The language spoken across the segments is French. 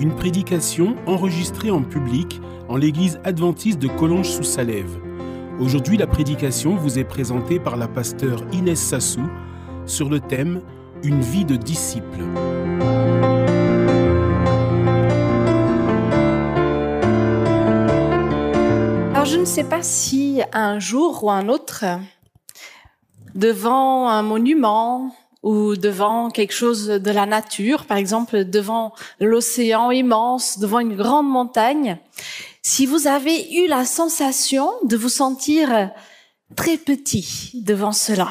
Une prédication enregistrée en public en l'église adventiste de Collonges sous Salève. Aujourd'hui, la prédication vous est présentée par la pasteure Inès Sassou sur le thème Une vie de disciple. Alors, je ne sais pas si un jour ou un autre, devant un monument ou devant quelque chose de la nature, par exemple devant l'océan immense, devant une grande montagne, si vous avez eu la sensation de vous sentir très petit devant cela.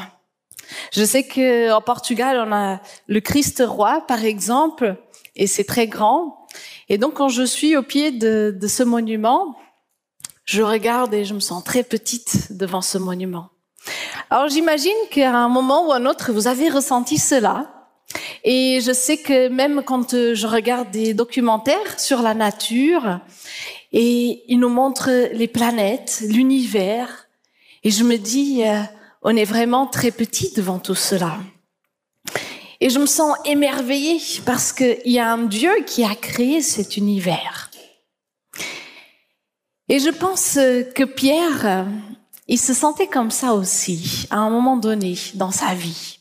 Je sais que en Portugal, on a le Christ roi, par exemple, et c'est très grand. Et donc, quand je suis au pied de, de ce monument, je regarde et je me sens très petite devant ce monument. Alors, j'imagine qu'à un moment ou un autre, vous avez ressenti cela. Et je sais que même quand je regarde des documentaires sur la nature, et il nous montre les planètes, l'univers. Et je me dis, euh, on est vraiment très petit devant tout cela. Et je me sens émerveillée parce qu'il y a un Dieu qui a créé cet univers. Et je pense que Pierre, il se sentait comme ça aussi, à un moment donné dans sa vie.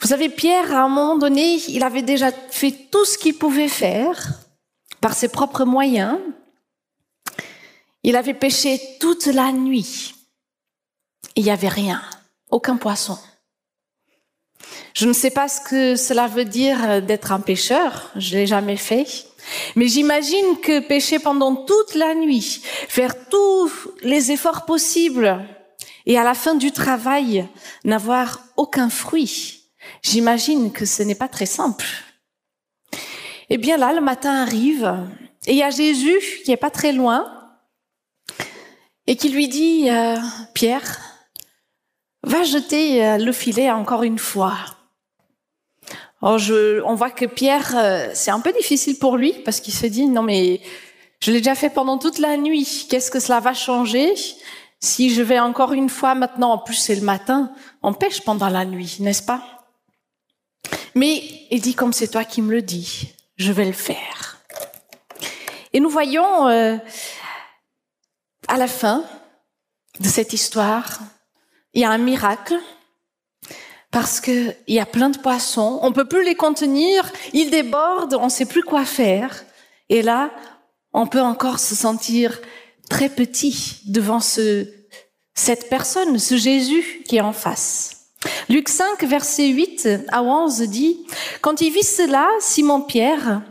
Vous savez, Pierre, à un moment donné, il avait déjà fait tout ce qu'il pouvait faire par ses propres moyens. Il avait pêché toute la nuit. Il n'y avait rien, aucun poisson. Je ne sais pas ce que cela veut dire d'être un pêcheur, je l'ai jamais fait. Mais j'imagine que pêcher pendant toute la nuit, faire tous les efforts possibles et à la fin du travail n'avoir aucun fruit, j'imagine que ce n'est pas très simple. Eh bien là, le matin arrive, et il y a Jésus qui est pas très loin, et qui lui dit, euh, Pierre, va jeter euh, le filet encore une fois. Or, je, on voit que Pierre, euh, c'est un peu difficile pour lui, parce qu'il se dit, non mais je l'ai déjà fait pendant toute la nuit, qu'est-ce que cela va changer si je vais encore une fois maintenant, en plus c'est le matin, on pêche pendant la nuit, n'est-ce pas? Mais il dit, comme c'est toi qui me le dis, je vais le faire. Et nous voyons euh, à la fin de cette histoire, il y a un miracle parce qu'il y a plein de poissons, on peut plus les contenir, ils débordent, on sait plus quoi faire. Et là, on peut encore se sentir très petit devant ce, cette personne, ce Jésus qui est en face. Luc 5, verset 8 à 11 dit, Quand il vit cela, Simon-Pierre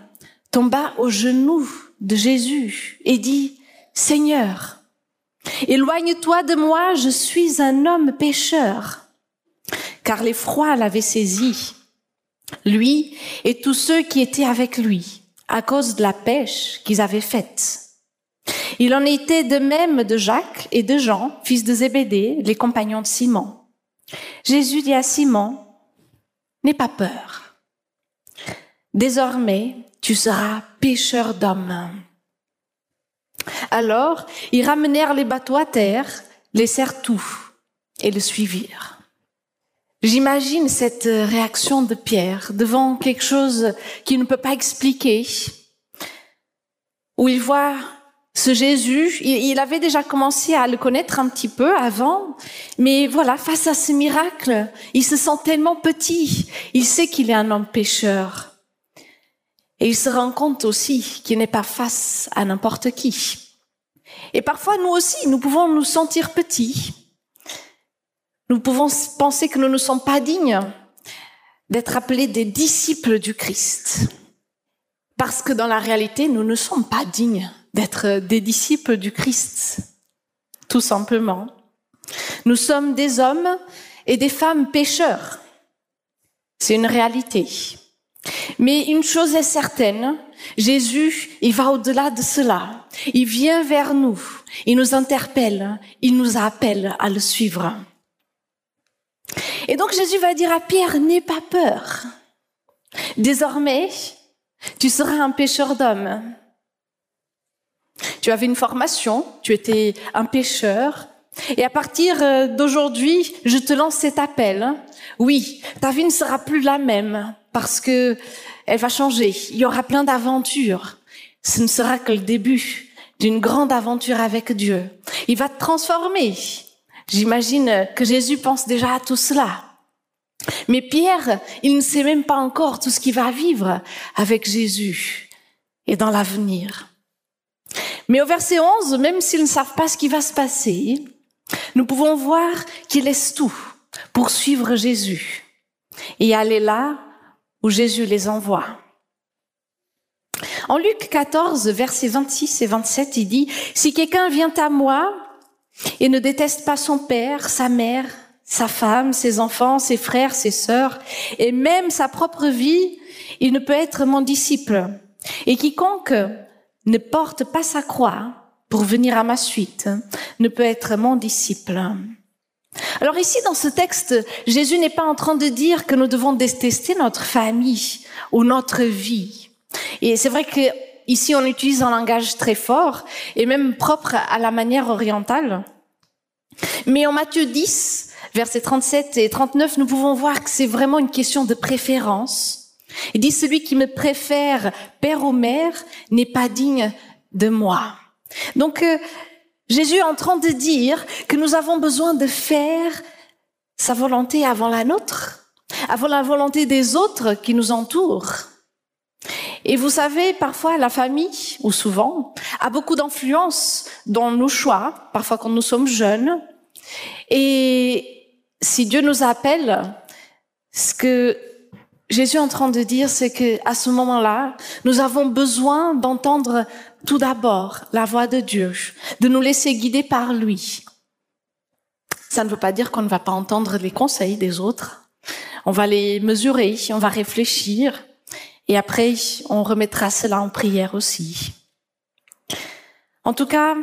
tomba aux genoux de Jésus et dit, Seigneur, éloigne-toi de moi, je suis un homme pécheur. Car l'effroi l'avait saisi, lui et tous ceux qui étaient avec lui, à cause de la pêche qu'ils avaient faite. Il en était de même de Jacques et de Jean, fils de Zébédée, les compagnons de Simon. Jésus dit à Simon, N'aie pas peur. Désormais, tu seras pêcheur d'hommes. Alors, ils ramenèrent les bateaux à terre, laissèrent tout et le suivirent. J'imagine cette réaction de Pierre devant quelque chose qu'il ne peut pas expliquer, où il voit ce Jésus, il avait déjà commencé à le connaître un petit peu avant, mais voilà, face à ce miracle, il se sent tellement petit. Il sait qu'il est un homme pécheur. Et il se rend compte aussi qu'il n'est pas face à n'importe qui. Et parfois, nous aussi, nous pouvons nous sentir petits. Nous pouvons penser que nous ne sommes pas dignes d'être appelés des disciples du Christ. Parce que dans la réalité, nous ne sommes pas dignes d'être des disciples du Christ, tout simplement. Nous sommes des hommes et des femmes pécheurs. C'est une réalité. Mais une chose est certaine, Jésus, il va au-delà de cela. Il vient vers nous, il nous interpelle, il nous appelle à le suivre. Et donc Jésus va dire à Pierre, n'aie pas peur. Désormais, tu seras un pêcheur d'hommes. Tu avais une formation, tu étais un pêcheur, et à partir euh, d'aujourd'hui, je te lance cet appel. Oui, ta vie ne sera plus la même parce que elle va changer. Il y aura plein d'aventures. Ce ne sera que le début d'une grande aventure avec Dieu. Il va te transformer. J'imagine que Jésus pense déjà à tout cela. Mais Pierre, il ne sait même pas encore tout ce qu'il va vivre avec Jésus et dans l'avenir. Mais au verset 11, même s'ils ne savent pas ce qui va se passer, nous pouvons voir qu'ils laissent tout pour suivre Jésus et aller là où Jésus les envoie. En Luc 14, versets 26 et 27, il dit, Si quelqu'un vient à moi et ne déteste pas son père, sa mère, sa femme, ses enfants, ses frères, ses sœurs, et même sa propre vie, il ne peut être mon disciple. Et quiconque ne porte pas sa croix pour venir à ma suite ne peut être mon disciple. Alors ici, dans ce texte, Jésus n'est pas en train de dire que nous devons détester notre famille ou notre vie. Et c'est vrai que ici, on utilise un langage très fort et même propre à la manière orientale. Mais en Matthieu 10, versets 37 et 39, nous pouvons voir que c'est vraiment une question de préférence. Il dit, celui qui me préfère père ou mère n'est pas digne de moi. Donc, euh, Jésus est en train de dire que nous avons besoin de faire sa volonté avant la nôtre, avant la volonté des autres qui nous entourent. Et vous savez, parfois la famille, ou souvent, a beaucoup d'influence dans nos choix, parfois quand nous sommes jeunes. Et si Dieu nous appelle, ce que Jésus est en train de dire, c'est que à ce moment-là, nous avons besoin d'entendre tout d'abord la voix de Dieu, de nous laisser guider par lui. Ça ne veut pas dire qu'on ne va pas entendre les conseils des autres. On va les mesurer, on va réfléchir, et après, on remettra cela en prière aussi. En tout cas,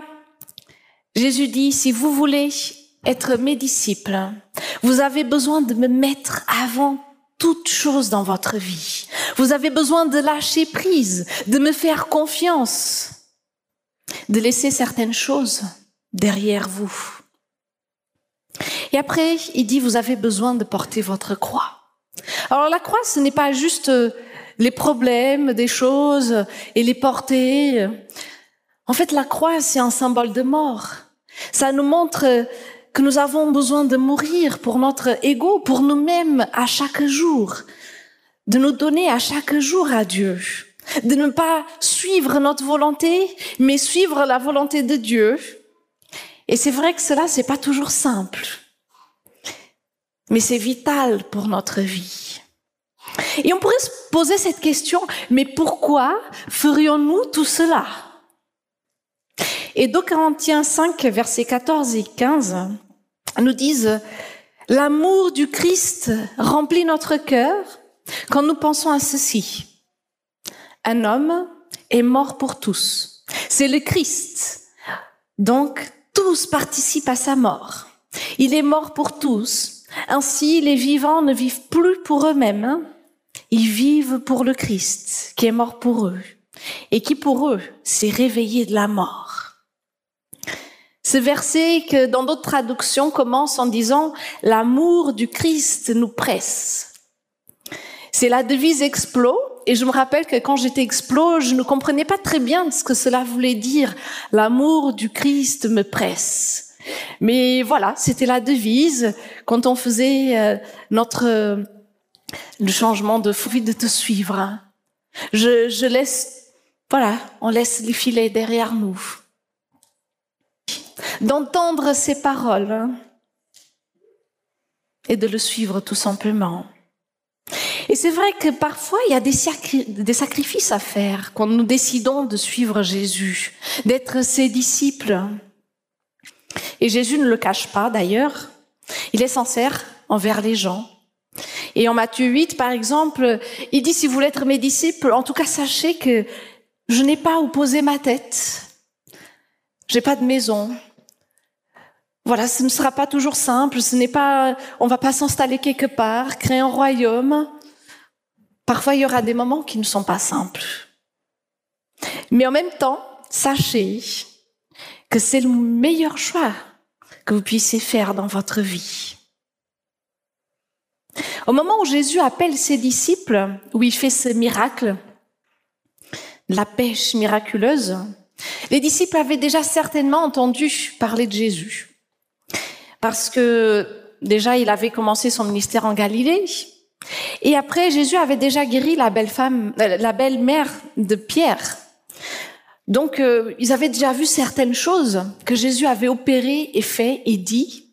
Jésus dit, si vous voulez être mes disciples, vous avez besoin de me mettre avant toute chose dans votre vie. Vous avez besoin de lâcher prise, de me faire confiance, de laisser certaines choses derrière vous. Et après, il dit, vous avez besoin de porter votre croix. Alors la croix, ce n'est pas juste euh, les problèmes des choses et les porter. En fait, la croix, c'est un symbole de mort. Ça nous montre que nous avons besoin de mourir pour notre ego, pour nous-mêmes à chaque jour, de nous donner à chaque jour à Dieu, de ne pas suivre notre volonté, mais suivre la volonté de Dieu. Et c'est vrai que cela, c'est pas toujours simple, mais c'est vital pour notre vie. Et on pourrait se poser cette question, mais pourquoi ferions-nous tout cela? Et 2 Corinthiens 5, versets 14 et 15 nous disent, l'amour du Christ remplit notre cœur quand nous pensons à ceci. Un homme est mort pour tous. C'est le Christ. Donc, tous participent à sa mort. Il est mort pour tous. Ainsi, les vivants ne vivent plus pour eux-mêmes. Ils vivent pour le Christ, qui est mort pour eux, et qui pour eux s'est réveillé de la mort. Ce verset que dans d'autres traductions commence en disant l'amour du Christ nous presse. C'est la devise Explo et je me rappelle que quand j'étais Explo, je ne comprenais pas très bien ce que cela voulait dire. L'amour du Christ me presse. Mais voilà, c'était la devise quand on faisait euh, notre le changement de fruit de te suivre. Je, je laisse, voilà, on laisse les filets derrière nous d'entendre ses paroles et de le suivre tout simplement. Et c'est vrai que parfois, il y a des, sacrifices à faire quand nous décidons de suivre Jésus, d'être ses disciples. Et Jésus ne le cache pas d'ailleurs. Il est sincère envers les gens. Et en Matthieu 8, par exemple, il dit, si vous voulez être mes disciples, en tout cas, sachez que je n'ai pas opposé ma tête. J'ai pas de maison. Voilà, ce ne sera pas toujours simple. Ce n'est pas, on va pas s'installer quelque part, créer un royaume. Parfois, il y aura des moments qui ne sont pas simples. Mais en même temps, sachez que c'est le meilleur choix que vous puissiez faire dans votre vie. Au moment où Jésus appelle ses disciples, où il fait ce miracle, la pêche miraculeuse, les disciples avaient déjà certainement entendu parler de Jésus. Parce que déjà, il avait commencé son ministère en Galilée. Et après, Jésus avait déjà guéri la belle femme, euh, la belle mère de Pierre. Donc, euh, ils avaient déjà vu certaines choses que Jésus avait opérées et fait et dit.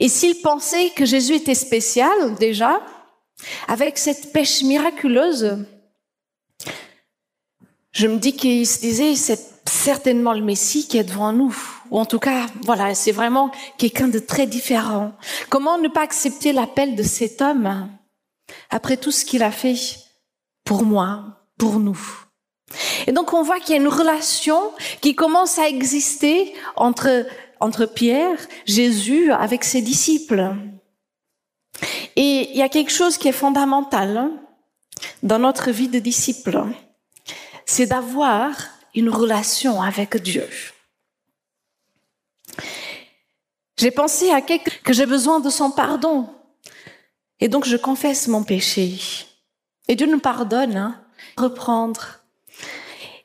Et s'ils pensaient que Jésus était spécial déjà, avec cette pêche miraculeuse, je me dis qu'ils se disaient, c'est certainement le Messie qui est devant nous. Ou en tout cas, voilà, c'est vraiment quelqu'un de très différent. Comment ne pas accepter l'appel de cet homme après tout ce qu'il a fait pour moi, pour nous? Et donc on voit qu'il y a une relation qui commence à exister entre entre Pierre, Jésus, avec ses disciples. Et il y a quelque chose qui est fondamental hein, dans notre vie de disciple, c'est d'avoir une relation avec Dieu. J'ai pensé à quelqu'un que j'ai besoin de son pardon. Et donc je confesse mon péché. Et Dieu nous pardonne, hein, reprendre.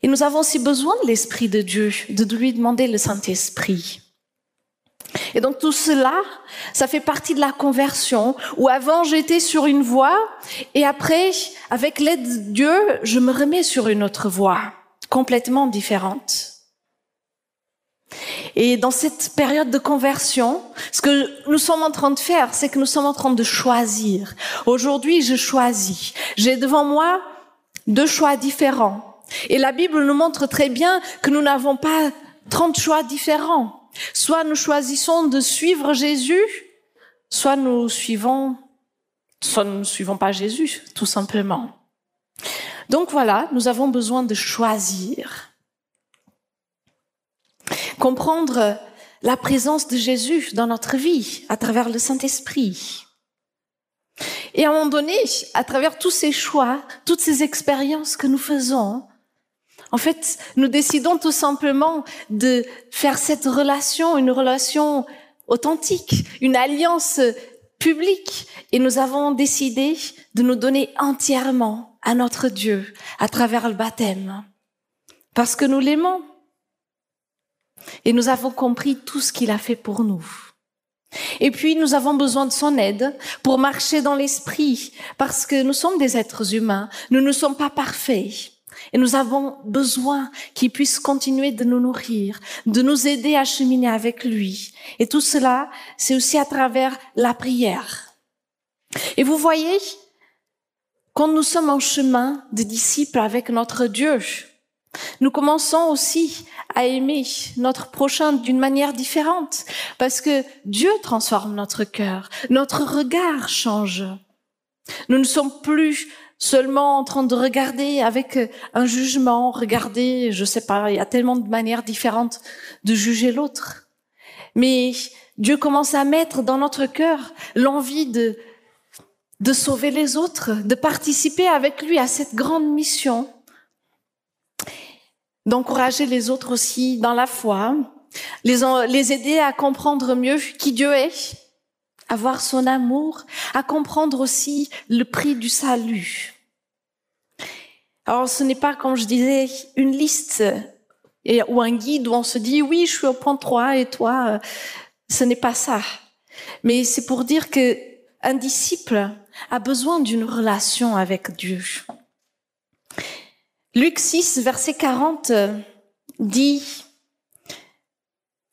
Et nous avons aussi besoin de l'Esprit de Dieu, de lui demander le Saint-Esprit. Et donc tout cela, ça fait partie de la conversion, où avant j'étais sur une voie, et après, avec l'aide de Dieu, je me remets sur une autre voie, complètement différente. Et dans cette période de conversion, ce que nous sommes en train de faire, c'est que nous sommes en train de choisir. Aujourd'hui, je choisis. J'ai devant moi deux choix différents. Et la Bible nous montre très bien que nous n'avons pas 30 choix différents. Soit nous choisissons de suivre Jésus, soit nous suivons, soit nous ne suivons pas Jésus, tout simplement. Donc voilà, nous avons besoin de choisir. Comprendre la présence de Jésus dans notre vie à travers le Saint-Esprit. Et à un moment donné, à travers tous ces choix, toutes ces expériences que nous faisons, en fait, nous décidons tout simplement de faire cette relation une relation authentique, une alliance publique. Et nous avons décidé de nous donner entièrement à notre Dieu à travers le baptême. Parce que nous l'aimons. Et nous avons compris tout ce qu'il a fait pour nous. Et puis, nous avons besoin de son aide pour marcher dans l'esprit, parce que nous sommes des êtres humains, nous ne sommes pas parfaits. Et nous avons besoin qu'il puisse continuer de nous nourrir, de nous aider à cheminer avec lui. Et tout cela, c'est aussi à travers la prière. Et vous voyez, quand nous sommes en chemin de disciples avec notre Dieu, nous commençons aussi à aimer notre prochain d'une manière différente, parce que Dieu transforme notre cœur, notre regard change. Nous ne sommes plus seulement en train de regarder avec euh, un jugement, regarder, je sais pas, il y a tellement de manières différentes de juger l'autre. Mais Dieu commence à mettre dans notre cœur l'envie de, de sauver les autres, de participer avec lui à cette grande mission, d'encourager les autres aussi dans la foi, les, les aider à comprendre mieux qui Dieu est, à voir son amour, à comprendre aussi le prix du salut. Alors ce n'est pas, comme je disais, une liste ou un guide où on se dit oui, je suis au point 3 et toi, euh, ce n'est pas ça. Mais c'est pour dire que un disciple a besoin d'une relation avec Dieu. Luc 6, verset 40 euh, dit,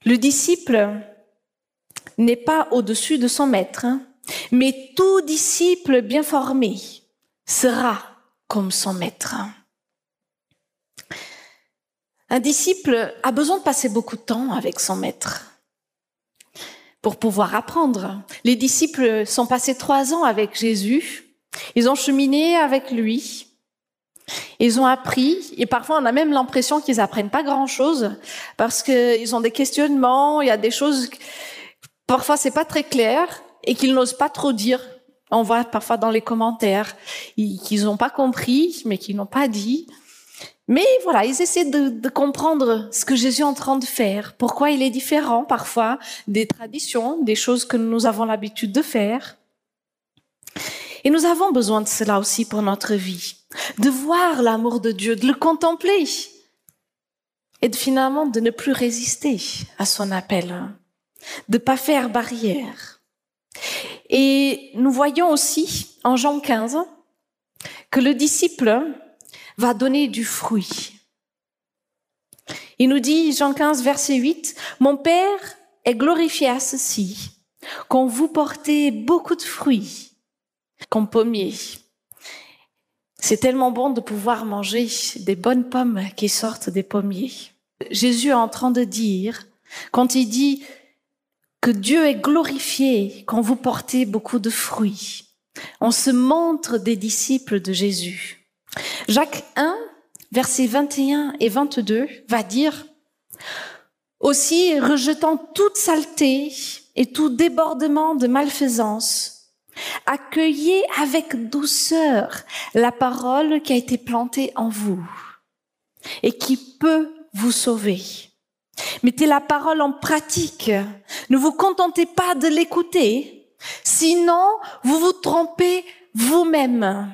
le disciple n'est pas au-dessus de son maître, hein, mais tout disciple bien formé sera comme son maître. Un disciple a besoin de passer beaucoup de temps avec son maître. pour pouvoir apprendre. Les disciples sont passés trois ans avec Jésus. Ils ont cheminé avec lui. Ils ont appris, et parfois on a même l'impression qu'ils apprennent pas grand-chose, parce qu'ils ont des questionnements, il y a des choses, parfois c'est pas très clair, et qu'ils n'osent pas trop dire. On voit parfois dans les commentaires qu'ils n'ont pas compris, mais qu'ils n'ont pas dit. Mais voilà, ils essaient de, de, comprendre ce que Jésus est en train de faire, pourquoi il est différent parfois des traditions, des choses que nous avons l'habitude de faire. Et nous avons besoin de cela aussi pour notre vie, de voir l'amour de Dieu, de le contempler et de finalement de ne plus résister à son appel, de pas faire barrière. Et nous voyons aussi en Jean 15 que le disciple va donner du fruit. Il nous dit, Jean 15, verset 8, Mon Père est glorifié à ceci, quand vous portez beaucoup de fruits comme pommier. C'est tellement bon de pouvoir manger des bonnes pommes qui sortent des pommiers. Jésus est en train de dire, quand il dit que Dieu est glorifié quand vous portez beaucoup de fruits, on se montre des disciples de Jésus. Jacques 1, versets 21 et 22 va dire, aussi rejetant toute saleté et tout débordement de malfaisance, Accueillez avec douceur la parole qui a été plantée en vous et qui peut vous sauver. Mettez la parole en pratique. Ne vous contentez pas de l'écouter, sinon vous vous trompez vous-même.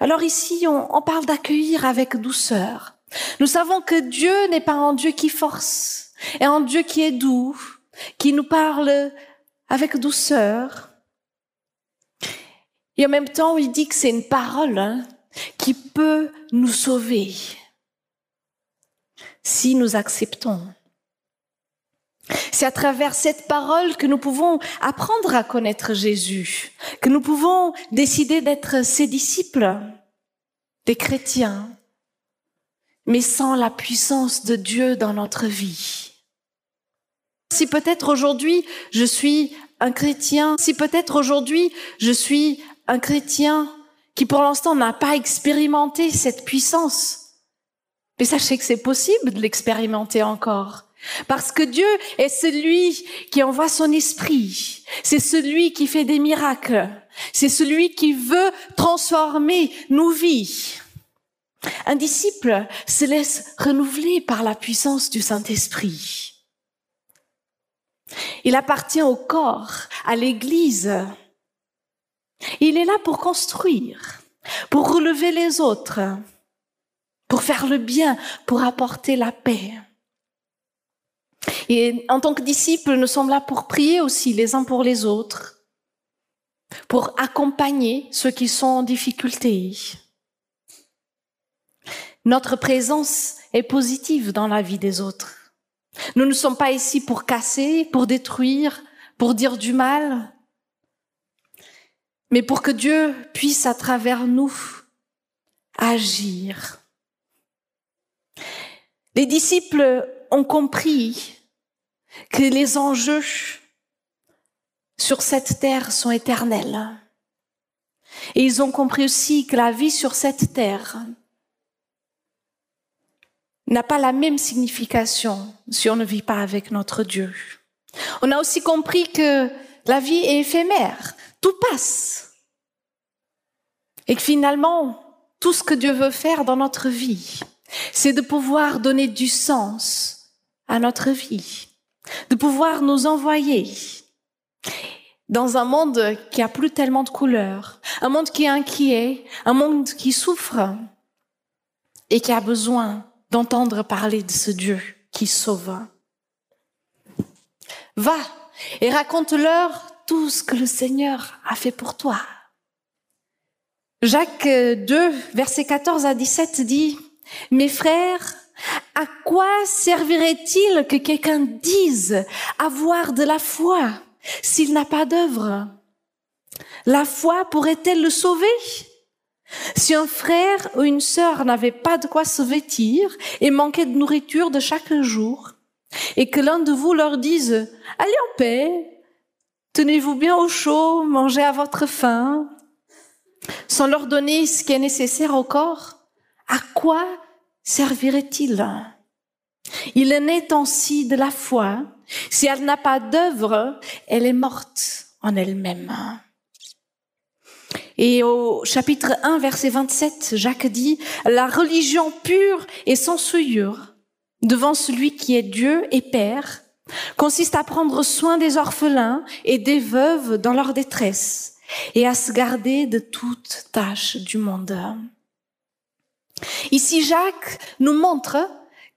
Alors ici, on, parle d'accueillir avec douceur. Nous savons que Dieu n'est pas un Dieu qui force, et un Dieu qui est doux, qui nous parle avec douceur. Et en même temps, il dit que c'est une parole hein, qui peut nous sauver si nous acceptons. C'est à travers cette parole que nous pouvons apprendre à connaître Jésus, que nous pouvons décider d'être ses disciples, des chrétiens, mais sans la puissance de Dieu dans notre vie. Si peut-être aujourd'hui je suis un chrétien, si peut-être aujourd'hui je suis un chrétien qui pour l'instant n'a pas expérimenté cette puissance, mais sachez que c'est possible de l'expérimenter encore. Parce que Dieu est celui qui envoie son esprit. C'est celui qui fait des miracles. C'est celui qui veut transformer nos vies. Un disciple se laisse renouveler par la puissance du Saint-Esprit. Il appartient au corps, à l'Église. Il est là pour construire, pour relever les autres, pour faire le bien, pour apporter la paix. Et en tant que disciples, nous sommes là pour prier aussi les uns pour les autres, pour accompagner ceux qui sont en difficulté. Notre présence est positive dans la vie des autres. Nous ne sommes pas ici pour casser, pour détruire, pour dire du mal, mais pour que Dieu puisse à travers nous agir. Les disciples ont compris que les enjeux sur cette terre sont éternels. Et ils ont compris aussi que la vie sur cette terre n'a pas la même signification si on ne vit pas avec notre Dieu. On a aussi compris que la vie est éphémère, tout passe. Et que finalement, tout ce que Dieu veut faire dans notre vie, c'est de pouvoir donner du sens à notre vie, de pouvoir nous envoyer dans un monde qui a plus tellement de couleurs, un monde qui est inquiet, un monde qui souffre et qui a besoin d'entendre parler de ce Dieu qui sauve. Va et raconte-leur tout ce que le Seigneur a fait pour toi. Jacques 2, versets 14 à 17 dit, Mes frères, à quoi servirait-il que quelqu'un dise avoir de la foi s'il n'a pas d'œuvre? La foi pourrait-elle le sauver? Si un frère ou une sœur n'avait pas de quoi se vêtir et manquait de nourriture de chaque jour, et que l'un de vous leur dise, allez en paix, tenez-vous bien au chaud, mangez à votre faim, sans leur donner ce qui est nécessaire au corps, à quoi servirait-il? Il est ainsi de la foi. Si elle n'a pas d'œuvre, elle est morte en elle-même. Et au chapitre 1, verset 27, Jacques dit, La religion pure et sans souillure devant celui qui est Dieu et Père consiste à prendre soin des orphelins et des veuves dans leur détresse et à se garder de toute tâche du monde. Ici, Jacques nous montre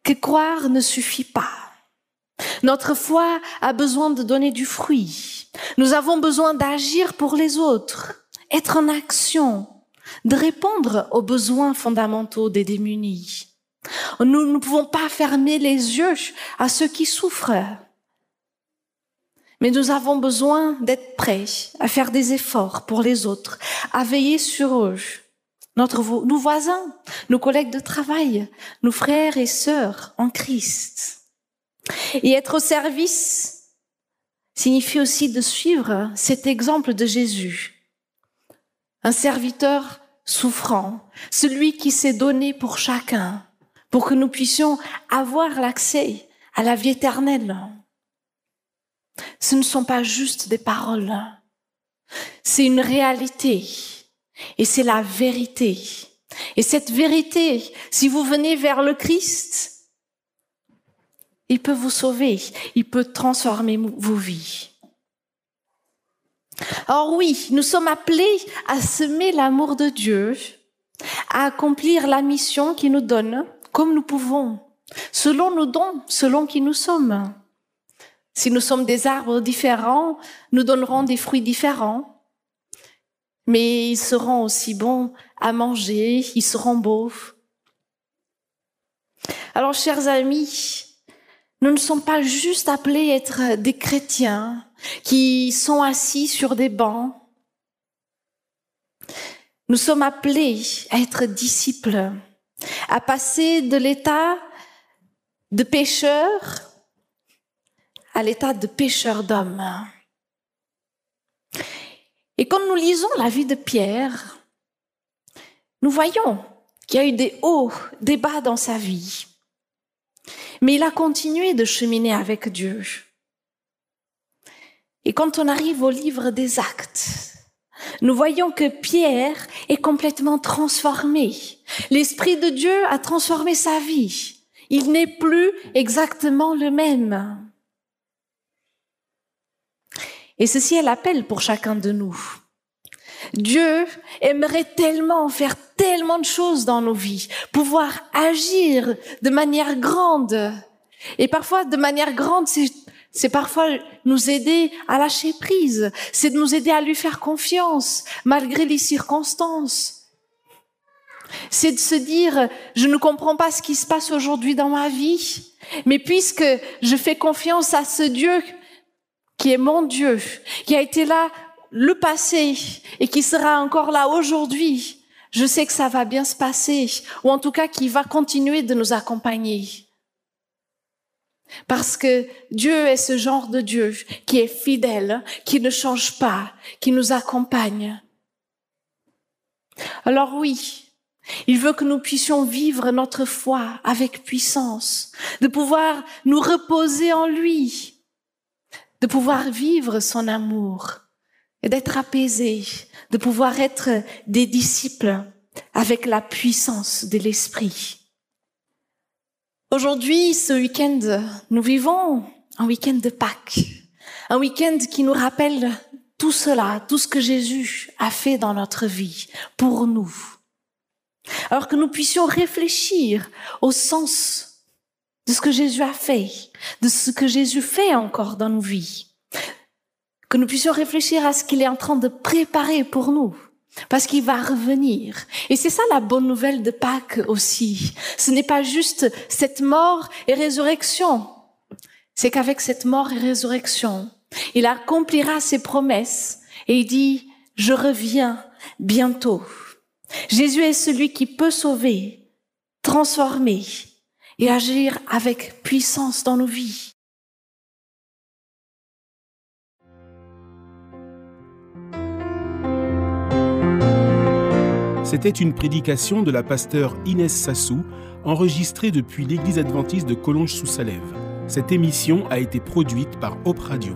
que croire ne suffit pas. Notre foi a besoin de donner du fruit. Nous avons besoin d'agir pour les autres, être en action, de répondre aux besoins fondamentaux des démunis. Nous ne pouvons pas fermer les yeux à ceux qui souffrent. Mais nous avons besoin d'être prêts à faire des efforts pour les autres, à veiller sur eux, notre, nos voisins, nos collègues de travail, nos frères et sœurs en Christ. Et être au service signifie aussi de suivre cet exemple de Jésus. Un serviteur souffrant, celui qui s'est donné pour chacun, pour que nous puissions avoir l'accès à la vie éternelle. Ce ne sont pas juste des paroles, c'est une réalité et c'est la vérité. Et cette vérité, si vous venez vers le Christ, il peut vous sauver, il peut transformer vos vies. Alors oui, nous sommes appelés à semer l'amour de Dieu, à accomplir la mission qu'il nous donne comme nous pouvons, selon nos dons, selon qui nous sommes. Si nous sommes des arbres différents, nous donnerons des fruits différents, mais ils seront aussi bons à manger, ils seront beaux. Alors, chers amis, nous ne sommes pas juste appelés à être des chrétiens qui sont assis sur des bancs. Nous sommes appelés à être disciples à passer de l'état de pécheur à l'état de pécheur d'homme. Et quand nous lisons la vie de Pierre, nous voyons qu'il y a eu des hauts, des bas dans sa vie. Mais il a continué de cheminer avec Dieu. Et quand on arrive au livre des actes, nous voyons que Pierre est complètement transformé. L'Esprit de Dieu a transformé sa vie. Il n'est plus exactement le même. Et ceci est l'appel pour chacun de nous. Dieu aimerait tellement faire tellement de choses dans nos vies, pouvoir agir de manière grande. Et parfois, de manière grande, c'est parfois nous aider à lâcher prise, c'est de nous aider à lui faire confiance malgré les circonstances. C'est de se dire, je ne comprends pas ce qui se passe aujourd'hui dans ma vie, mais puisque je fais confiance à ce Dieu qui est mon Dieu, qui a été là le passé et qui sera encore là aujourd'hui, je sais que ça va bien se passer, ou en tout cas qu'il va continuer de nous accompagner. Parce que Dieu est ce genre de Dieu qui est fidèle, qui ne change pas, qui nous accompagne. Alors oui, il veut que nous puissions vivre notre foi avec puissance, de pouvoir nous reposer en lui, de pouvoir vivre son amour et d'être apaisés, de pouvoir être des disciples avec la puissance de l'Esprit. Aujourd'hui, ce week-end, nous vivons un week-end de Pâques, un week-end qui nous rappelle tout cela, tout ce que Jésus a fait dans notre vie pour nous. Alors que nous puissions réfléchir au sens de ce que Jésus a fait, de ce que Jésus fait encore dans nos vies. Que nous puissions réfléchir à ce qu'il est en train de préparer pour nous. Parce qu'il va revenir. Et c'est ça la bonne nouvelle de Pâques aussi. Ce n'est pas juste cette mort et résurrection. C'est qu'avec cette mort et résurrection, il accomplira ses promesses et il dit, je reviens bientôt. Jésus est celui qui peut sauver, transformer et agir avec puissance dans nos vies. C'était une prédication de la pasteur Inès Sassou, enregistrée depuis l'église adventiste de Collonges-sous-Salève. Cette émission a été produite par Op Radio.